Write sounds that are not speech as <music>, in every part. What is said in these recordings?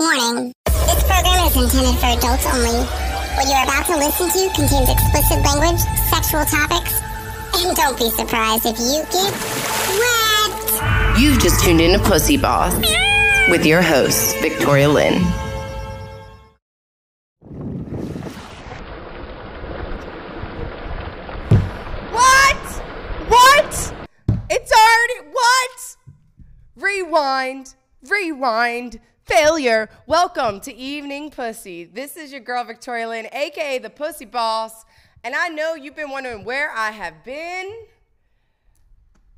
Warning. This program is intended for adults only. What you're about to listen to contains explicit language, sexual topics, and don't be surprised if you get wet. You've just tuned in to Pussy Boss with your host, Victoria Lynn. What? What? It's already what? Rewind, rewind, failure. Welcome to Evening Pussy. This is your girl Victoria Lynn, aka the Pussy Boss, and I know you've been wondering where I have been.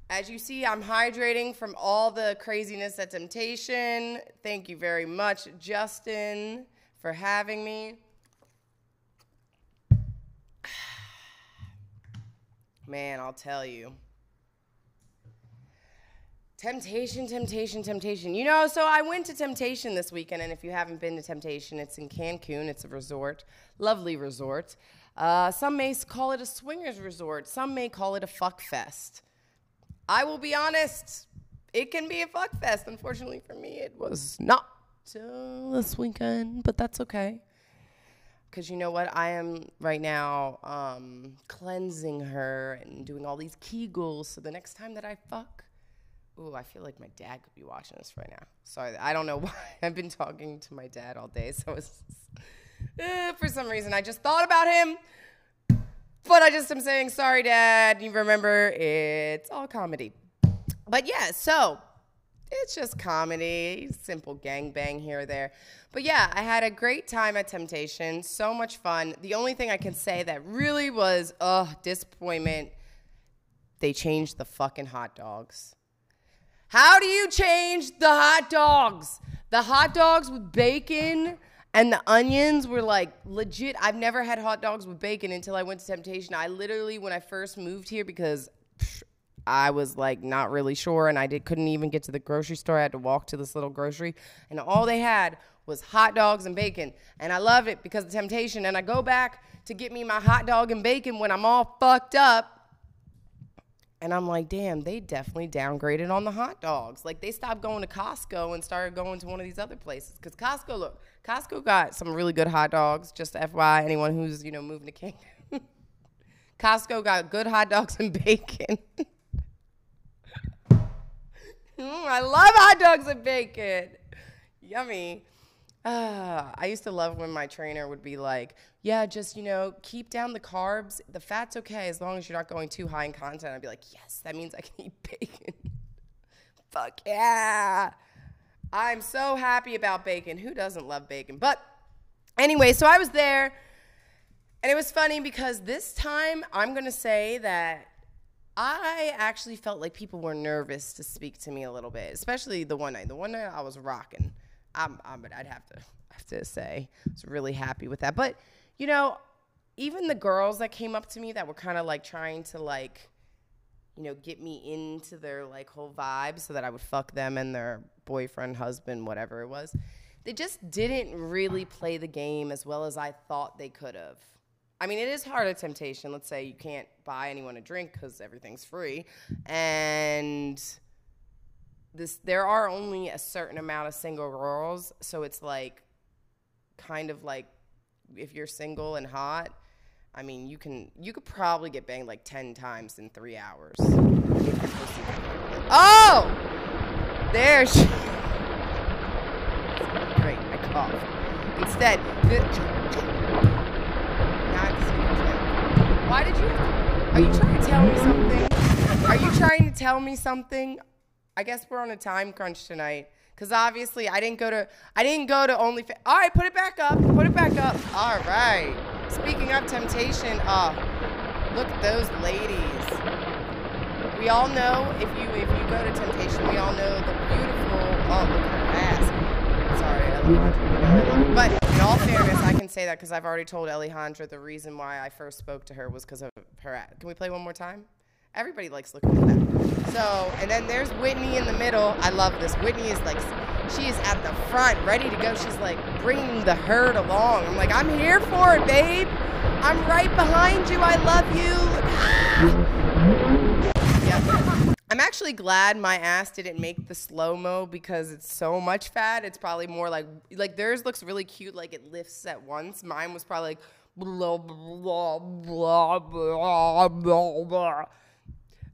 As you see, I'm hydrating from all the craziness at Temptation. Thank you very much, Justin, for having me. <sighs> Man, I'll tell you. Temptation, temptation, temptation. You know, so I went to Temptation this weekend, and if you haven't been to Temptation, it's in Cancun. It's a resort, lovely resort. Uh, some may call it a swingers resort. Some may call it a fuck fest. I will be honest, it can be a fuck fest. Unfortunately for me, it was not uh, this weekend, but that's okay. Because you know what? I am right now um, cleansing her and doing all these kegels. So the next time that I fuck, ooh, I feel like my dad could be watching this right now. Sorry, I don't know <laughs> why. I've been talking to my dad all day. So it's, uh, for some reason, I just thought about him. But I just am saying, sorry, Dad. You remember, it's all comedy. But yeah, so it's just comedy, simple gangbang here or there. But yeah, I had a great time at Temptation, so much fun. The only thing I can say that really was, ugh, disappointment, they changed the fucking hot dogs. How do you change the hot dogs? The hot dogs with bacon and the onions were like legit. I've never had hot dogs with bacon until I went to Temptation. I literally, when I first moved here, because I was like not really sure, and I did couldn't even get to the grocery store. I had to walk to this little grocery, and all they had was hot dogs and bacon, and I loved it because of Temptation. And I go back to get me my hot dog and bacon when I'm all fucked up. And I'm like, damn, they definitely downgraded on the hot dogs. Like they stopped going to Costco and started going to one of these other places. Cause Costco, look, Costco got some really good hot dogs. Just FYI, anyone who's you know moving to King. <laughs> Costco got good hot dogs and bacon. <laughs> Mm, I love hot dogs and bacon. Yummy. Uh, I used to love when my trainer would be like, yeah, just, you know, keep down the carbs. The fat's okay as long as you're not going too high in content. I'd be like, yes, that means I can eat <laughs> bacon. Fuck yeah. I'm so happy about bacon. Who doesn't love bacon? But anyway, so I was there, and it was funny because this time I'm going to say that I actually felt like people were nervous to speak to me a little bit, especially the one night. The one night I was rocking. I'm, I'm, I'd have to have to say I was really happy with that. But you know, even the girls that came up to me that were kind of like trying to like, you know, get me into their like whole vibe so that I would fuck them and their boyfriend, husband, whatever it was. They just didn't really play the game as well as I thought they could have. I mean, it is hard at temptation. Let's say you can't buy anyone a drink because everything's free, and this there are only a certain amount of single girls, so it's like kind of like if you're single and hot. I mean, you can you could probably get banged like ten times in three hours. Oh, there she. Great, I coughed. Instead, to. Why did you? Are you trying to tell me something? Are you trying to tell me something? I guess we're on a time crunch tonight. Cause obviously I didn't go to I didn't go to OnlyFans. All right, put it back up. Put it back up. All right. Speaking of temptation, uh, look at those ladies. We all know if you if you go to temptation, we all know the beautiful. Oh, look at her ass. Sorry, Alejandra. But in all fairness, I can say that because I've already told Alejandra the reason why I first spoke to her was because of her. ass. Can we play one more time? Everybody likes looking at that. So, and then there's Whitney in the middle. I love this. Whitney is like, she is at the front, ready to go. She's like bringing the herd along. I'm like, I'm here for it, babe. I'm right behind you. I love you. <laughs> yeah. I'm actually glad my ass didn't make the slow mo because it's so much fat. It's probably more like like theirs looks really cute, like it lifts at once. Mine was probably like blah blah blah blah blah blah.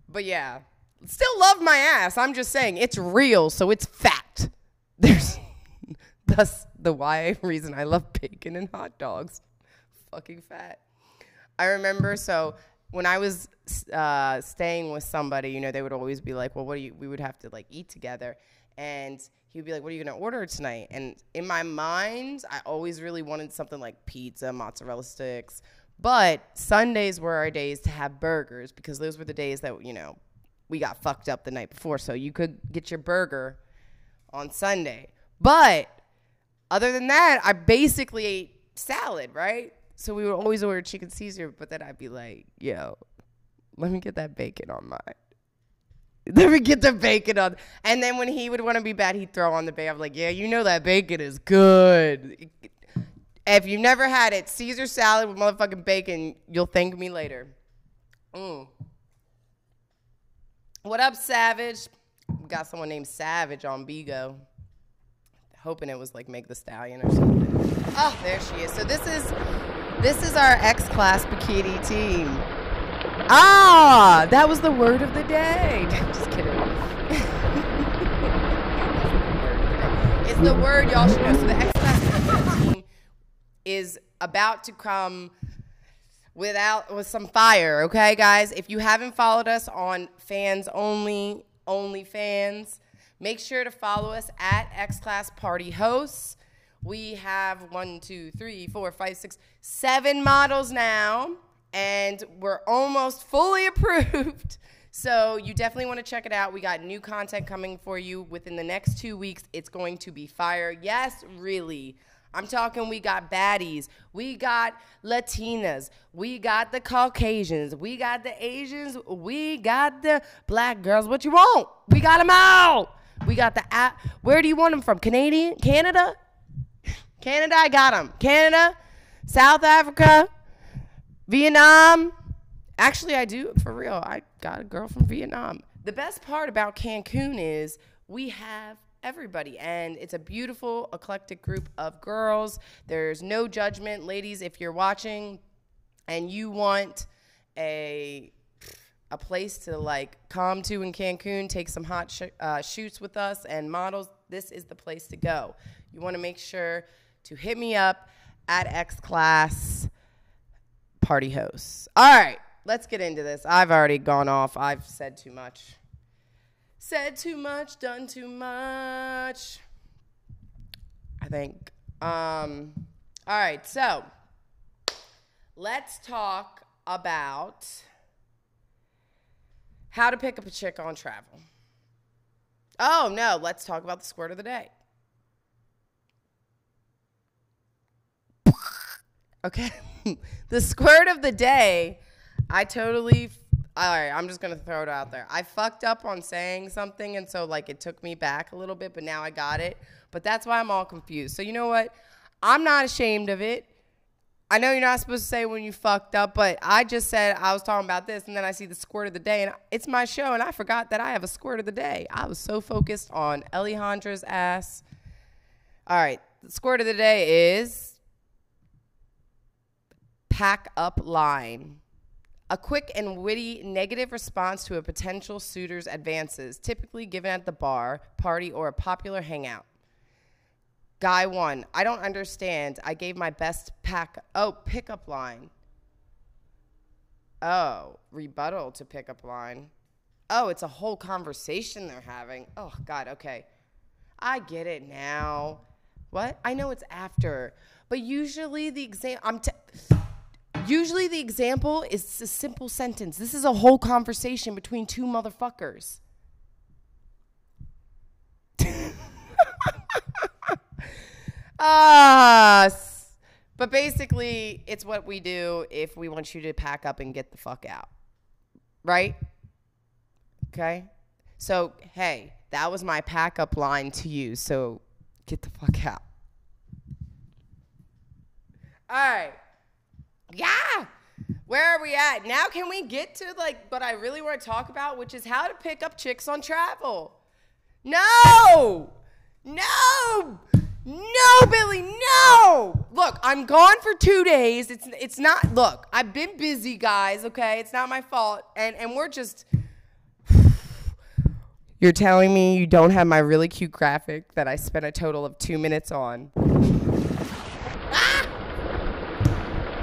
But yeah, still love my ass. I'm just saying it's real, so it's fat. <laughs> There's that's the why reason I love bacon and hot dogs. Fucking fat. I remember so when I was uh, staying with somebody, you know, they would always be like, "Well, what do you?" We would have to like eat together, and he would be like, "What are you gonna order tonight?" And in my mind, I always really wanted something like pizza, mozzarella sticks. But Sundays were our days to have burgers because those were the days that you know we got fucked up the night before, so you could get your burger on Sunday. But other than that, I basically ate salad, right? So we would always order chicken Caesar, but then I'd be like, yo, let me get that bacon on mine. <laughs> Let me get the bacon on. And then when he would want to be bad, he'd throw on the bacon. I'm like, yeah, you know that bacon is good. If you've never had it, Caesar salad with motherfucking bacon, you'll thank me later. Mm. What up, Savage? We got someone named Savage on Bigo. Hoping it was like Megan Thee Stallion or something. Oh, there she is. So this is this is our X class bikini team. Ah, that was the word of the day. <laughs> Just kidding. <laughs> it's the word y'all should know. So the X class is about to come without with some fire. Okay, guys. If you haven't followed us on fans only, only fans, make sure to follow us at X Class Party Hosts. We have one, two, three, four, five, six, seven models now, and we're almost fully <laughs> approved. So you definitely want to check it out. We got new content coming for you within the next two weeks. It's going to be fire. Yes, really. I'm talking, we got baddies, we got Latinas, we got the Caucasians, we got the Asians, we got the black girls. What you want? We got them all. We got the app. Where do you want them from? Canadian? Canada? Canada, I got them. Canada, South Africa, Vietnam. Actually, I do, for real. I got a girl from Vietnam. The best part about Cancun is we have everybody and it's a beautiful eclectic group of girls there's no judgment ladies if you're watching and you want a a place to like come to in Cancun, take some hot sh- uh, shoots with us and models, this is the place to go. You want to make sure to hit me up at X Class Party Hosts. All right, let's get into this. I've already gone off. I've said too much. Said too much, done too much. I think. Um, all right, so let's talk about how to pick up a chick on travel. Oh, no, let's talk about the squirt of the day. <laughs> Okay. <laughs> the squirt of the day, I totally all right, I'm just gonna throw it out there. I fucked up on saying something, and so like it took me back a little bit, but now I got it. But that's why I'm all confused. So you know what? I'm not ashamed of it. I know you're not supposed to say when you fucked up, but I just said I was talking about this, and then I see the squirt of the day, and it's my show, and I forgot that I have a squirt of the day. I was so focused on Alejandra's ass. All right, the squirt of the day is pack up line. A quick and witty negative response to a potential suitor's advances, typically given at the bar, party, or a popular hangout. Guy one, I don't understand. I gave my best pack. Oh, pickup line. Oh, rebuttal to pickup line. Oh, it's a whole conversation they're having. Oh, God, okay. I get it now. What? I know it's after, but usually the exam. I'm. T- usually the example is a simple sentence. This is a whole conversation between two motherfuckers. <laughs> Ah, s- but basically, it's what we do if we want you to pack up and get the fuck out. Right? Okay? So, hey, that was my pack up line to you. So, get the fuck out. All right. Yeah. Where are we at? Now can we get to like what I really want to talk about, which is how to pick up chicks on travel? No! No! No, Billy, no! Look, I'm gone for two days. It's it's not look, I've been busy, guys, okay? It's not my fault. And and we're just <sighs> You're telling me you don't have my really cute graphic that I spent a total of two minutes on. Ah!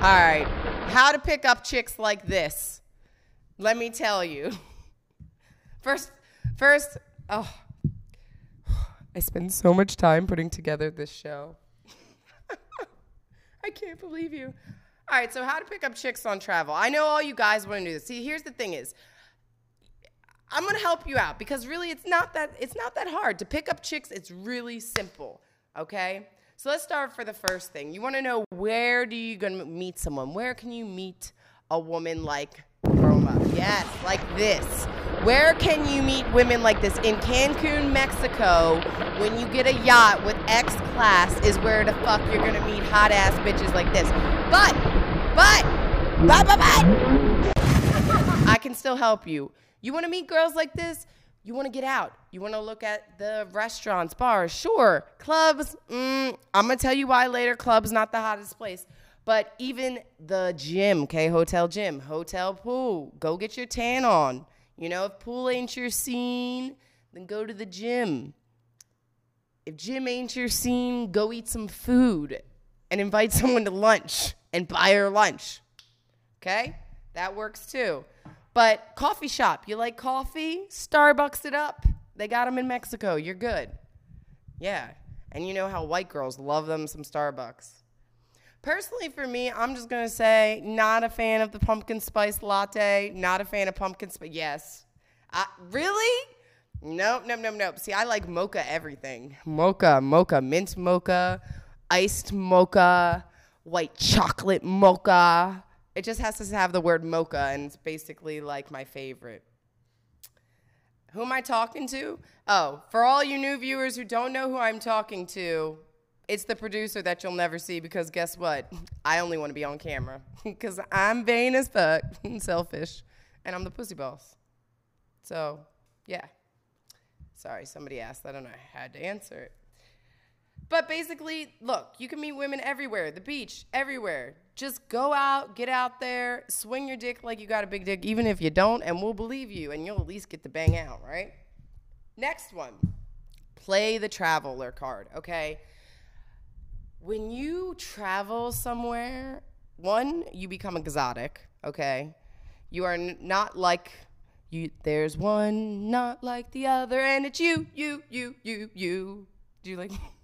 All right. How to pick up chicks like this. Let me tell you. <laughs> First, first, oh, I spend so much time putting together this show. <laughs> I can't believe you. All right, so how to pick up chicks on travel. I know all you guys want to do this. See, here's the thing is, I'm going to help you out because really it's not that it's not that hard to pick up chicks. It's really simple, okay? So let's start for the first thing. You want to know where do you going to meet someone? Where can you meet a woman like Roma? Yes, like this. Where can you meet women like this? In Cancun, Mexico, when you get a yacht with X class is where the fuck you're going to meet hot ass bitches like this. But but but but but <laughs> I can still help you. You want to meet girls like this? You want to get out. You want to look at the restaurants, bars, sure. Clubs, mm, I'm going to tell you why later. Clubs not the hottest place. But even the gym, okay, hotel gym, hotel pool, go get your tan on. You know, if pool ain't your scene, then go to the gym. If gym ain't your scene, go eat some food and invite <laughs> someone to lunch and buy her lunch. Okay? That works too. But coffee shop, you like coffee? Starbucks it up. They got them in Mexico. You're good. Yeah. And you know how white girls love them some Starbucks. Personally, for me, I'm just gonna say, not a fan of the pumpkin spice latte. Not a fan of pumpkin spice. Yes. Really? Nope, nope, nope, nope. See, I like mocha everything. Mocha, mocha, mint mocha, iced mocha, white chocolate mocha. It just has to have the word mocha, and it's basically like my favorite. Who am I talking to? Oh, for all you new viewers who don't know who I'm talking to, it's the producer that you'll never see because guess what? <laughs> I only want to be on camera <laughs> because I'm vain as fuck and <laughs> selfish, and I'm the pussy boss. So, yeah. Sorry, somebody asked that, and I had to answer it. But basically, look, you can meet women everywhere, the beach, everywhere. Just go out, get out there, swing your dick like you got a big dick, even if you don't, and we'll believe you, and you'll at least get the bang out, right? Next one play the traveler card, okay? When you travel somewhere, one, you become exotic, okay? You are not like you. There's one not like the other, and it's you, you, you, you, you. Do you like? <laughs>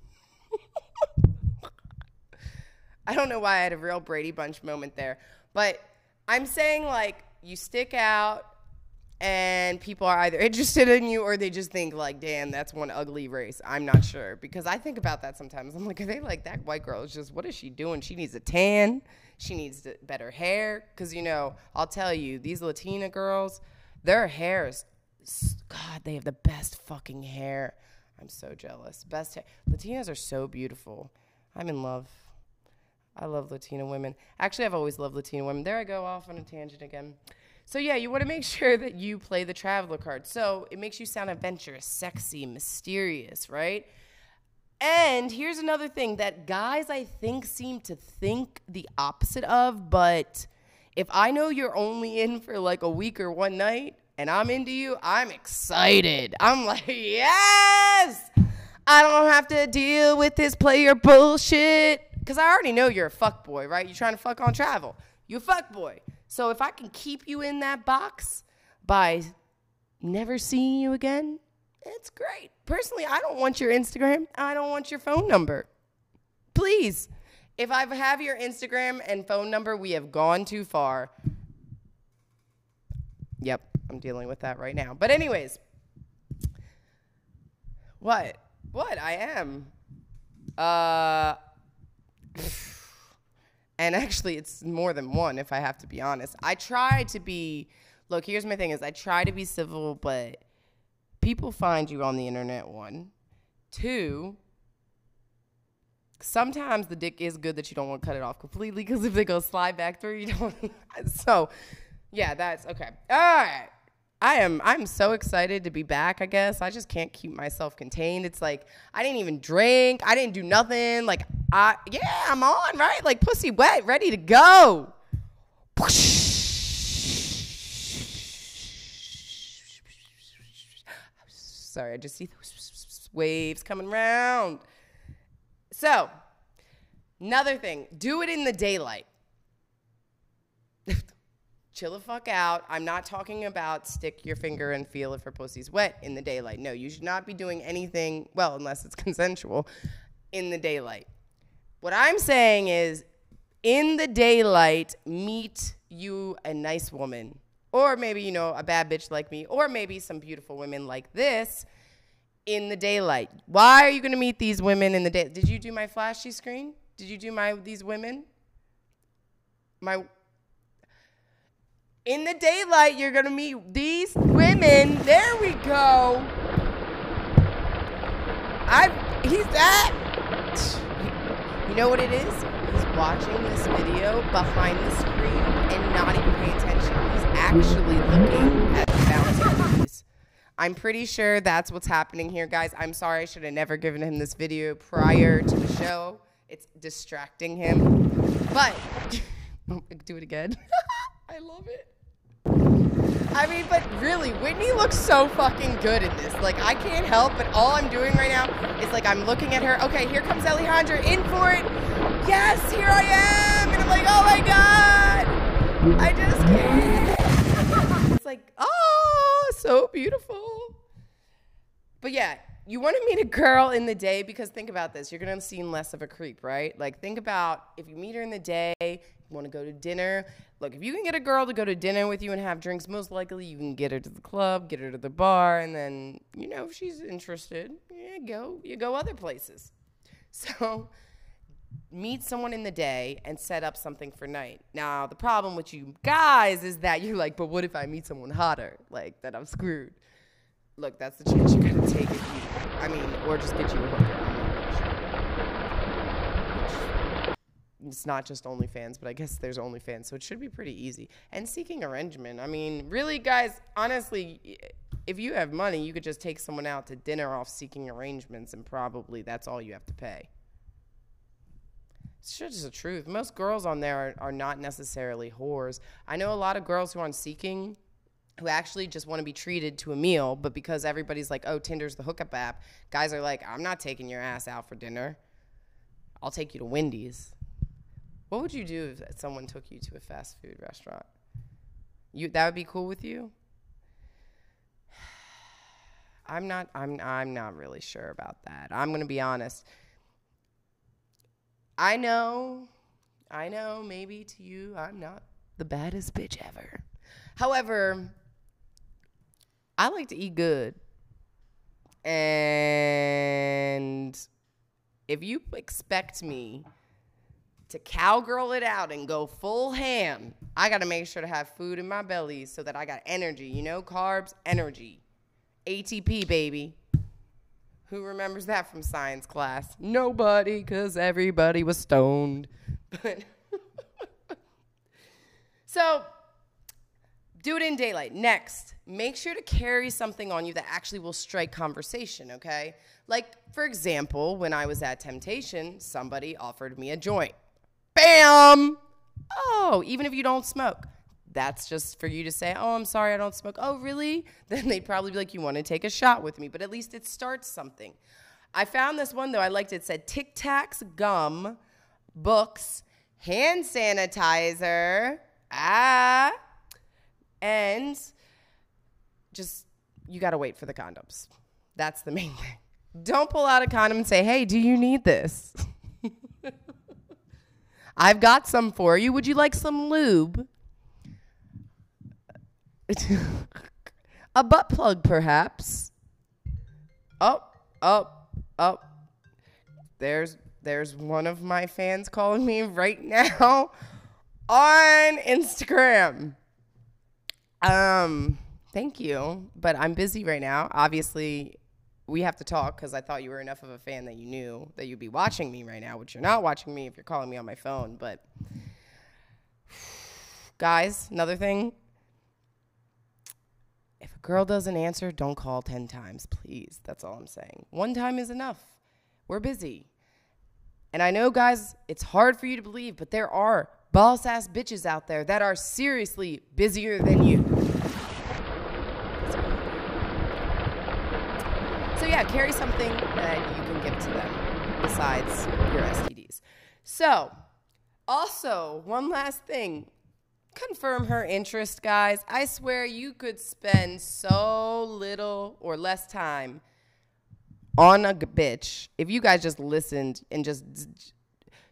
I don't know why I had a real Brady Bunch moment there, but I'm saying like you stick out and people are either <laughs> interested in you or they just think like, damn, that's one ugly race. I'm not sure because I think about that sometimes. I'm like, are they like that white girl is just what is she doing? She needs a tan. She needs better hair because you know I'll tell you these Latina girls, their hair is God, they have the best fucking hair. I'm so jealous. Best hair. Latinas are so beautiful. I'm in love. I love Latina women. Actually, I've always loved Latina women. There I go off on a tangent again. So yeah, you want to make <laughs> sure that you play the traveler card. So it makes you sound adventurous, sexy, mysterious, right? And here's another thing that guys I think seem to think the opposite of, but if I know you're only in for like a week or one night and I'm into you, I'm excited. I'm like, <laughs> yes! I don't have to deal with this player bullshit. Because I already know you're a fuck boy, right? You're trying to fuck on travel. You fuck boy. So if I can keep you in that box by never seeing you again, it's great. Personally, I don't want your Instagram. I don't want your phone number. Please, if I have your Instagram and phone number, we have gone too far. Yep, I'm dealing with that right now. But, anyways, what? What? I am. Uh, <sighs> and actually it's more than one if i have to be honest i try to be look here's my thing is i try to be civil but people find you on the internet one two sometimes the dick is good that you don't want to cut it off completely because if they go slide back through, you don't. <laughs> so, yeah, that's okay. All right. I am I'm so excited to be back, I guess. I just can't keep myself contained. It's like I didn't even drink. I didn't do nothing. Like I yeah, I'm on, right? Like pussy wet, ready to go. Sorry, I just see those waves coming around. So, another thing, do it in the daylight. Chill the fuck out. I'm not talking about stick your finger and feel if her pussy's wet in the daylight. No, you should not be doing anything, well, unless it's <laughs> consensual, in the daylight. What I'm saying is, in the daylight, meet you a nice woman. Or maybe, you know, a bad bitch like me, or maybe some beautiful women like this in the daylight. Why are you going to meet these women in the day? Did you do my flashy screen? Did you do my these women? My in the daylight, you're going to meet these women. There we go. I he's that. You know what it is? He's watching this video behind the screen and not even paying attention. He's actually looking at the bouncing keys. I'm pretty sure that's what's happening here, guys. I'm sorry I should have never given him this video prior to the show. It's distracting him. But <laughs> do it again. <laughs> I love it. I mean, but really, Whitney looks so fucking good in this. Like, I can't help, but all I'm doing right now is like I'm looking at her. Okay, here comes Alejandra in for it. Yes, here I am. And I'm like, oh my God. I just can't. <laughs> it's like, oh, so beautiful. But yeah, you want to meet a girl in the day because think about this. You're going to seem less of a creep, right? Like, think about if you meet her in the day, want to go to dinner. Look, if you can get a girl to go to dinner with you and have drinks, most likely you can get her to the club, get her to the bar, and then, you know, if she's interested, yeah, go, you go other places. <laughs> So, meet someone in the day and set up something for night. Now, the problem with you guys is that you're like, but what if I meet someone hotter? Like, that I'm screwed. Look, that's the chance you gotta take if you, I mean, or just get you a hooker. It's not just OnlyFans, but I guess there's OnlyFans, so it should be pretty easy. And seeking arrangement. I mean, really, guys, honestly, if you have money, you could just take someone out to dinner off seeking arrangements, and probably that's all you have to pay. It's just the truth. Most girls on there are, are not necessarily whores. I know a lot of girls who are on Seeking who actually just want to be treated to a meal, but because everybody's like, oh, Tinder's the hookup app, guys are like, I'm not taking your ass out for dinner. I'll take you to Wendy's. What would you do if someone took you to a fast food restaurant? You that would be cool with you? <sighs> I'm not I'm I'm not really sure about that. I'm going to be honest. I know I know maybe to you I'm not the baddest bitch ever. However, I like to eat good. And if you expect me to cowgirl it out and go full ham, I got to make sure to have food in my belly so that I got energy. You know, carbs, energy. ATP, baby. Who remembers that from science class? Nobody, because everybody was stoned. But <laughs> so, do it in daylight. Next, make sure to carry something on you that actually will strike conversation, okay? Like, for example, when I was at Temptation, somebody offered me a joint. Bam! Oh, even if you don't smoke. That's just for you to say, oh, I'm sorry, I don't smoke. Oh, really? <laughs> Then they'd probably be like, you want to take a shot with me. But at least it starts something. I found this one, though, I liked it. It said Tic Tacs, gum, books, hand sanitizer, ah, and just, you got to wait for the condoms. That's the main <laughs> thing. Don't pull out a condom and say, hey, do you need this? <laughs> I've got some for you. Would you like some lube? a butt plug, perhaps. Oh, oh, oh. There's there's one of my fans calling me right now <laughs> on Instagram. Um, thank you, but I'm busy right now. Obviously, we have to talk because I thought you were enough of a fan that you knew that you'd be watching me right now, which you're not watching me if you're calling me on my phone. But <sighs> guys, another thing. If a girl doesn't answer, don't call 10 times, please. That's all I'm saying. One time is enough. We're busy. And I know, guys, it's hard for you to believe, but there are boss ass bitches out there that are seriously busier than you. So, yeah, carry something that you can give to them besides your STDs. So, also, one last thing confirm her interest, guys. I swear you could spend so little or less time on a bitch if you guys just listened and just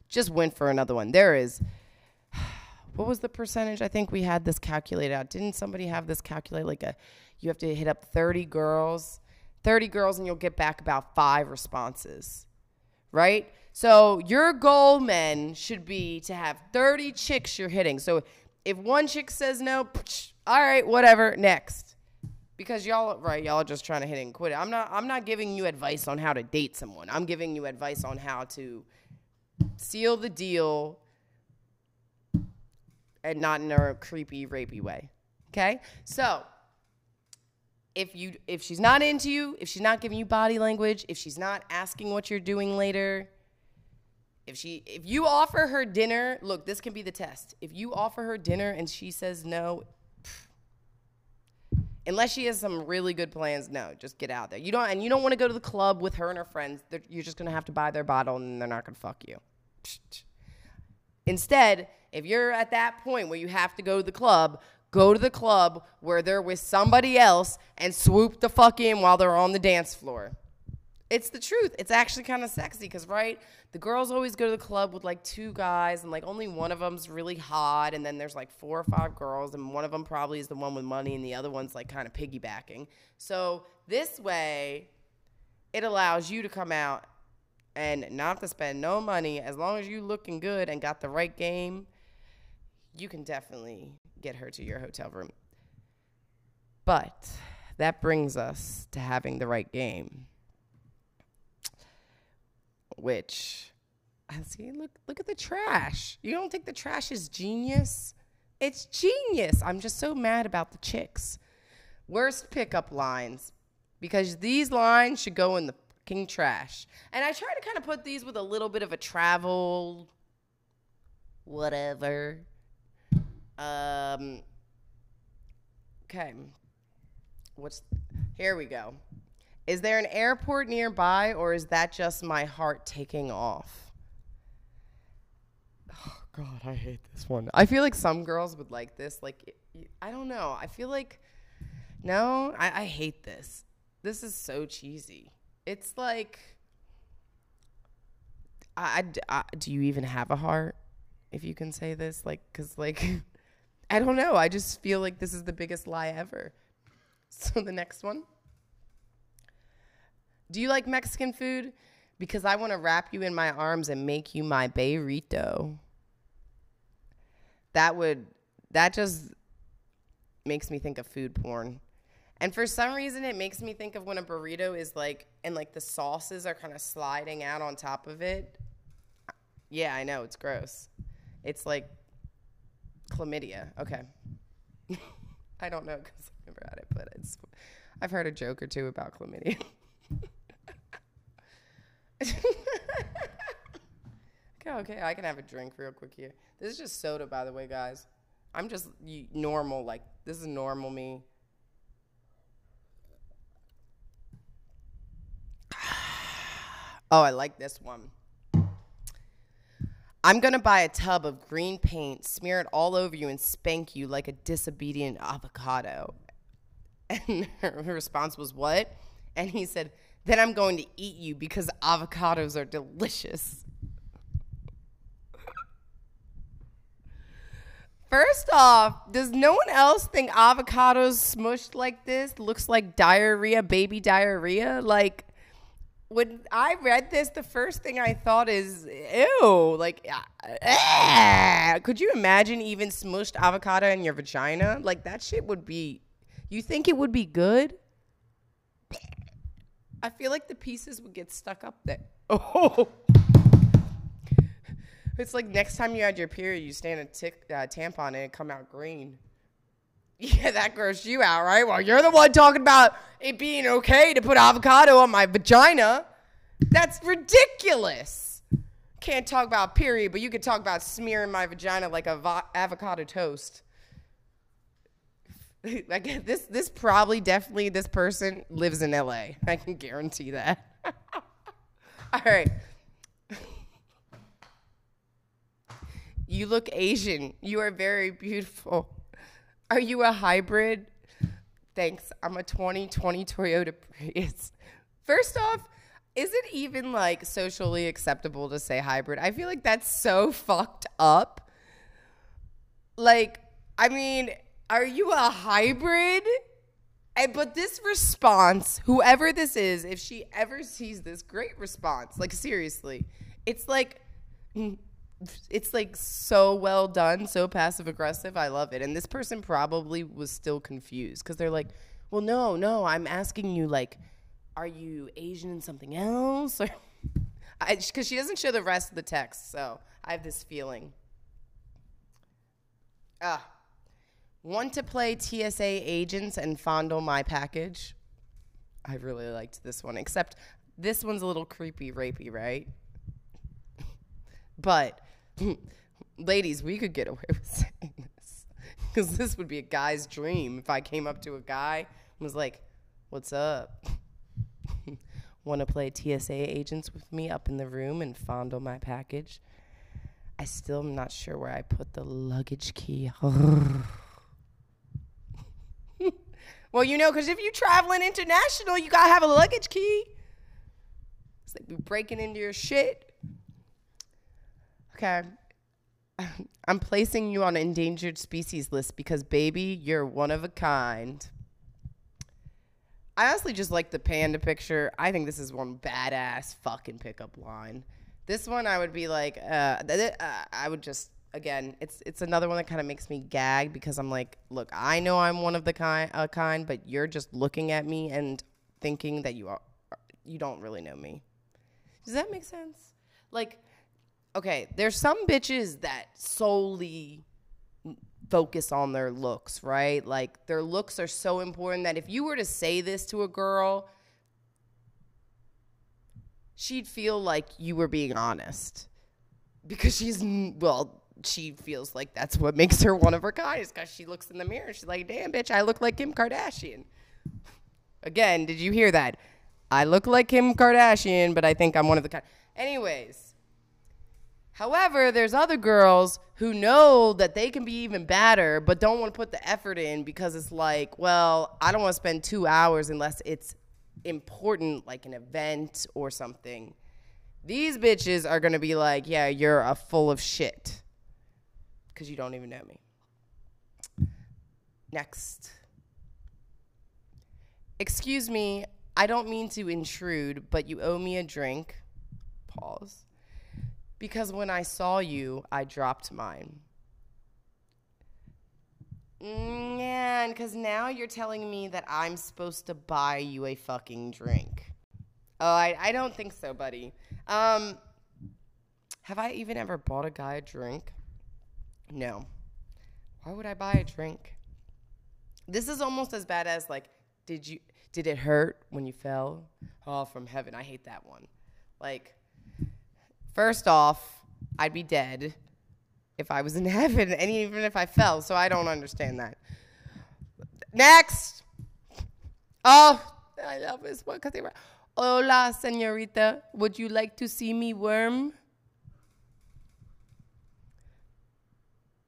just went for another one. There is <sighs> what was the percentage? I think we had this calculated out. Didn't somebody have this calculated like a you have to hit up 30 girls, 30 girls and you'll get back about 5 responses. Right? So your goal men should be to have 30 chicks you're hitting. So if one chick says no, psh, all right, whatever, next. Because y'all right, y'all are just trying to hit it and quit it. I'm not I'm not giving you advice on how to date someone. I'm giving you advice on how to seal the deal and not in a creepy, rapey way. Okay? So if you if she's not into you, if she's not giving you body language, if she's not asking what you're doing later, if she if you offer her dinner, look, this can be the test. If you offer her dinner and she says no, unless she has some really good plans, no, just get out there. You don't and you don't want to go to the club with her and her friends. They're, you're just gonna have to buy their bottle and they're not gonna fuck you. Instead, if you're at that point where you have to go to the club, go to the club where they're with somebody else and swoop the fuck in while they're on the dance floor. It's the truth. It's actually kind of sexy because, right? The girls always go to the club with like two guys, and like only one of them's really hot, and then there's like four or five girls, and one of them probably is the one with money, and the other one's like kind of piggybacking. So this way, it allows you to come out and not to spend no money as long as you looking good and got the right game. You can definitely get her to your hotel room. But that brings us to having the right game which I see look look at the trash. You don't think the trash is genius? It's genius. I'm just so mad about the chicks. Worst pickup lines. Because these lines should go in the fucking trash. And I try to kind of put these with a little bit of a travel whatever. Um Okay. What's here we go. Is there an airport nearby, or is that just my heart taking off? Oh, God, I hate this one. I feel like some girls would like this. Like, I don't know. I feel like, no, I, I hate this. This is so cheesy. It's like, I, I, do you even have a heart? If you can say this, like, cause like, <laughs> I don't know. I just feel like this is the biggest lie ever. <laughs> So the next one. Do you like Mexican food? Because I want to wrap you in my arms and make you my burrito. That would, that just makes me think of food porn. And for some reason, it makes me think of when a burrito is like, and like the sauces are kind of sliding out on top of it. Yeah, I know, it's gross. It's like chlamydia. Okay. <laughs> I don't know because I've never had it, but it's, I've heard a joke or two about chlamydia. <laughs> okay, okay, I can have a drink real quick here. This is just soda, by the way, guys. I'm just normal, like, this is normal me. <sighs> Oh, I like this one. I'm gonna buy a tub of green paint, smear it all over you, and spank you like a disobedient avocado. <laughs> And her response was, What? And he said, Then I'm going to eat you because avocados are delicious. First off, does no one else think avocados smushed like this looks like diarrhea, baby diarrhea? Like, when I read this, the first thing I thought is, ew, like, ah. could you imagine even smushed avocado in your vagina? Like, that shit would be, you think it would be good? I feel like the pieces would get stuck up there. Oh. It's like next time you had your period, you stand a tick, uh, tampon and it come out green. <laughs> Yeah, that grossed you out, right? Well, you're the one talking about it being okay to put avocado on my vagina. That's ridiculous. Can't talk about period, but you could talk about smearing my vagina like a vo- avocado toast. <laughs> like this, this probably definitely this person lives in LA. I can guarantee that. <laughs> All right. You look Asian. You are very beautiful. Are you a hybrid? Thanks. I'm a 2020 Toyota Prius. First off, is it even like socially acceptable to say hybrid? I feel like that's so <laughs> fucked up. Like, I mean, are you a hybrid? And, but this response, whoever this is, if she ever sees this great response, like seriously, it's like it's like so well done, so passive aggressive. I love it. And this person probably was still confused because they're like, well, no, no, I'm asking you, like, are you Asian and something else? <laughs> Or because she doesn't show the rest of the text. So I have this feeling. Ah. Want to play TSA agents and fondle my package? I really liked this one, except this one's a little creepy, rapey, right? <laughs> but <laughs> ladies, we could get away <laughs> with saying this because this would be a guy's dream if I came up to a guy and was like, "What's up? <laughs> Want to play TSA agents with me up in the room and fondle my package?" I still am not sure where I put the luggage key. well, you know, because if you're traveling international, you gotta have a luggage key. It's like we breaking into your shit. Okay. I'm placing you on endangered species list because baby, you're one of a kind. I honestly just like the panda picture. I think this is one badass fucking pickup line. This one I would be like, uh, th- uh, I would just again, it's it's another one that kind of makes me gag because I'm like, look, I know I'm one of the kind, kind, but you're just looking at me and thinking that you are, you don't really know me. Does that make sense? Like, okay, there's some bitches that solely focus on their looks, right? Like their looks are so important that if you were to say this to a girl, she'd feel like you were being honest. Because she's well, she feels like that's what makes her one of her guys because she looks in the mirror. She's like, damn, bitch, I look like Kim Kardashian. Again, did you hear that? I look like Kim Kardashian, but I think I'm one of the kind. Anyways, However, there's other girls who know that they can be even better, but don't want to put the effort in because it's like, well, I don't want to spend two hours unless it's important, like an event or something. These bitches are going to be like, yeah, you're a full of shit because you don't even know me. Next. Excuse me, I don't mean to intrude, but you owe me a drink. Pause. Because when I saw you, I dropped mine. Man, because now you're telling me that I'm supposed to buy you a fucking drink. Oh, I, I don't think so, buddy. Um, have I even ever bought a guy a drink? No. Why would I buy a drink? This is almost as bad as like, did you did it hurt when you fell? Oh, from heaven. I hate that one. Like, first off, I'd be dead if I was in <laughs> heaven, and even if I fell. So I don't understand that. Next. Oh, I love this one because they were. Hola, señorita. Would you like to see me worm?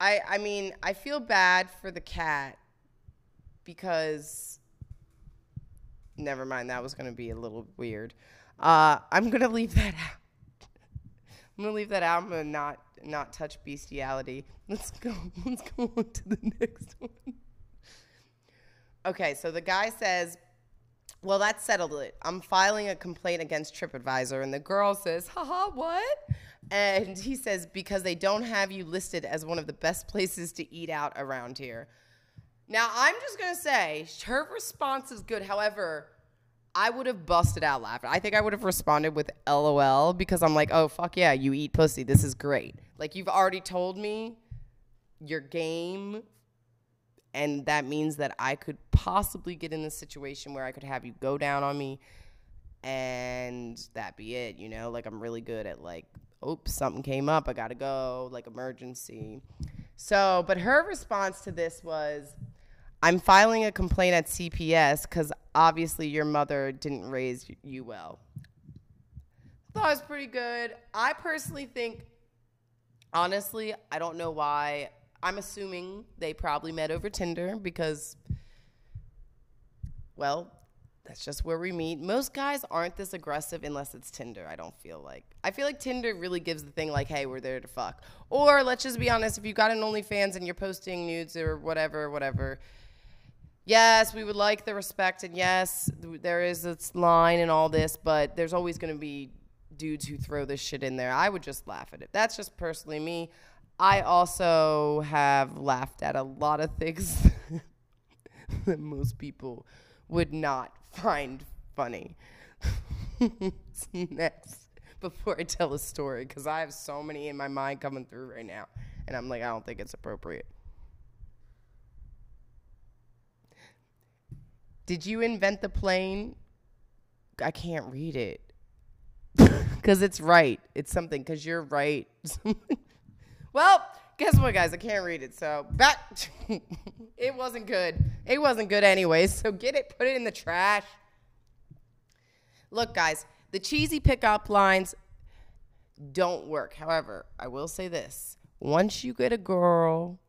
I I mean, I feel bad for the cat because never mind, that was gonna be a little weird. Uh, I'm gonna leave that out. I'm gonna leave that out. I'm gonna not not touch bestiality. <laughs> Let's go. <laughs> Let's go on to the <laughs> next one. Okay, so the guy says, "Well, that settled it. I'm filing a complaint against TripAdvisor." And the girl says, "Haha, what?" And he says, "Because they don't have you listed as one of the best places to eat out around here." Now, I'm just gonna say her response is good. However, I would have busted out laughing. I think I would have responded with LOL because I'm like, oh, fuck yeah, you eat pussy. This is great. Like, you've already told me your game, and that means that I could possibly get in a situation where I could have you go down on me and that be it, you know? Like, I'm really good at, like, oops, something came up, I gotta go, like, emergency. So, but her response to this was, I'm filing a complaint at CPS because obviously your mother didn't raise you well. Thought was pretty good. I personally think, honestly, I don't know why. I'm assuming they probably met over Tinder because, well, that's just where we meet. Most guys aren't this aggressive unless it's Tinder, I don't feel like. I feel like Tinder really gives the thing like, hey, we're there to fuck. Or let's just be honest, if you got an OnlyFans and you're posting nudes or whatever, whatever yes, we would like the respect, and yes, there is this line and all this, but there's always going to be dudes who throw this shit in there. I would just laugh at it. That's just personally me. I also have laughed at a lot of things <laughs> that most people would not find funny. <laughs> Next, before I tell a story, because I have so many in my mind coming through right now, and I'm like, I don't think it's appropriate. Did you invent the plane? I can't read it. <laughs> Because it's right. It's something, because you're right. <laughs> well, guess what, guys? I can't read it. So, back. <laughs> it wasn't good. It wasn't good, anyways. So, get it, put it in the trash. Look, guys, the cheesy pickup lines don't work. However, I will say this once you get a girl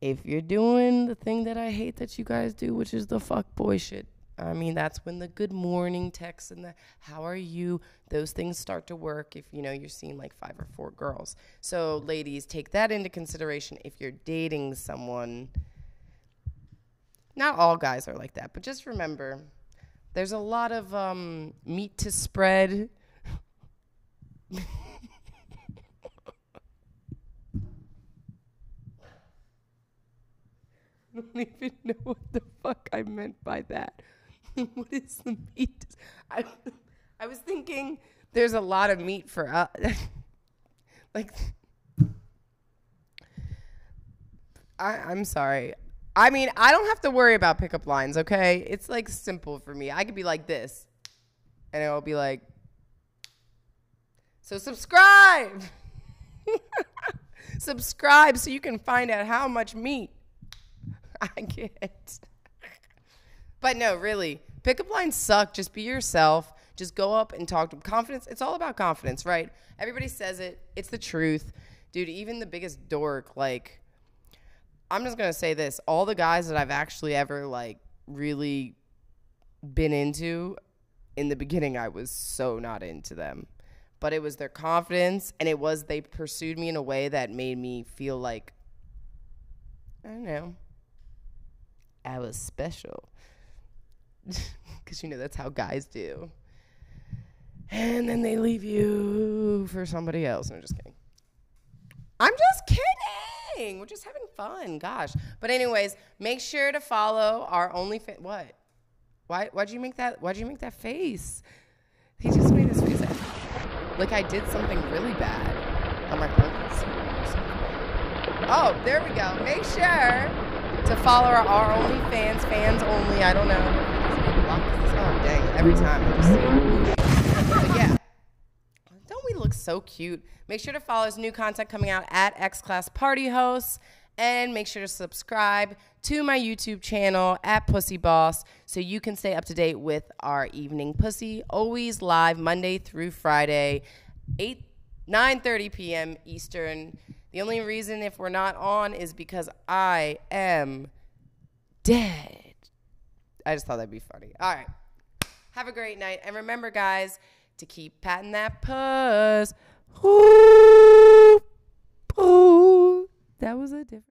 if you're doing the thing that I hate that you guys do, which is the fuck boy shit, I mean, that's when the good morning texts and the how are you, those things start to work if you know you're seeing like five or four girls. So, ladies, take that into consideration if you're dating someone. Not all guys are like that, but just remember there's a lot of um, meat to spread. <laughs> <laughs> don't even know what the fuck I meant by that. <laughs> what is the meat? <laughs> I, I was thinking there's a lot of meat for us. like, I, I'm sorry. I mean, I don't have to worry about pickup lines, okay? It's like simple for me. I could be like this, and it'll be like, so subscribe. subscribe so you can find out how much meat <laughs> I get. But no, really, pickup lines suck. Just be yourself. Just go up and talk to them. Confidence, it's all about confidence, right? Everybody says it. It's the truth. Dude, even the biggest dork, like, I'm just going to say this. All the guys that I've actually ever, like, really been into, in the beginning, I was so not into them. But it was their confidence, and it was they pursued me in a way that made me feel like, I don't know, I was special. <laughs> Because, you know, that's how guys do. And then they leave you for somebody else. I'm just kidding. I'm just kidding. We're just having fun. Gosh. But, anyways, make sure to follow our OnlyFans. What? Why, why'd you make that? Why'd you make that face? He just made his face. Like I did something really bad on my purpose. Oh, there we go. Make sure to follow our, our OnlyFans, fans only. I don't know. Oh, dang. Every time I just see yeah. Don't we look so cute? Make sure to follow us. New content coming out at X Class Party Hosts. And make sure to subscribe to my YouTube channel at Pussy Boss so you can stay up to date with our evening pussy. Always live Monday through Friday, 8 9:30 p.m. Eastern. The only reason if we're not on is because I am dead. I just thought that'd be funny. All right. Have a great night. And remember, guys, to keep patting that puss. Ooh, ooh. That was a different.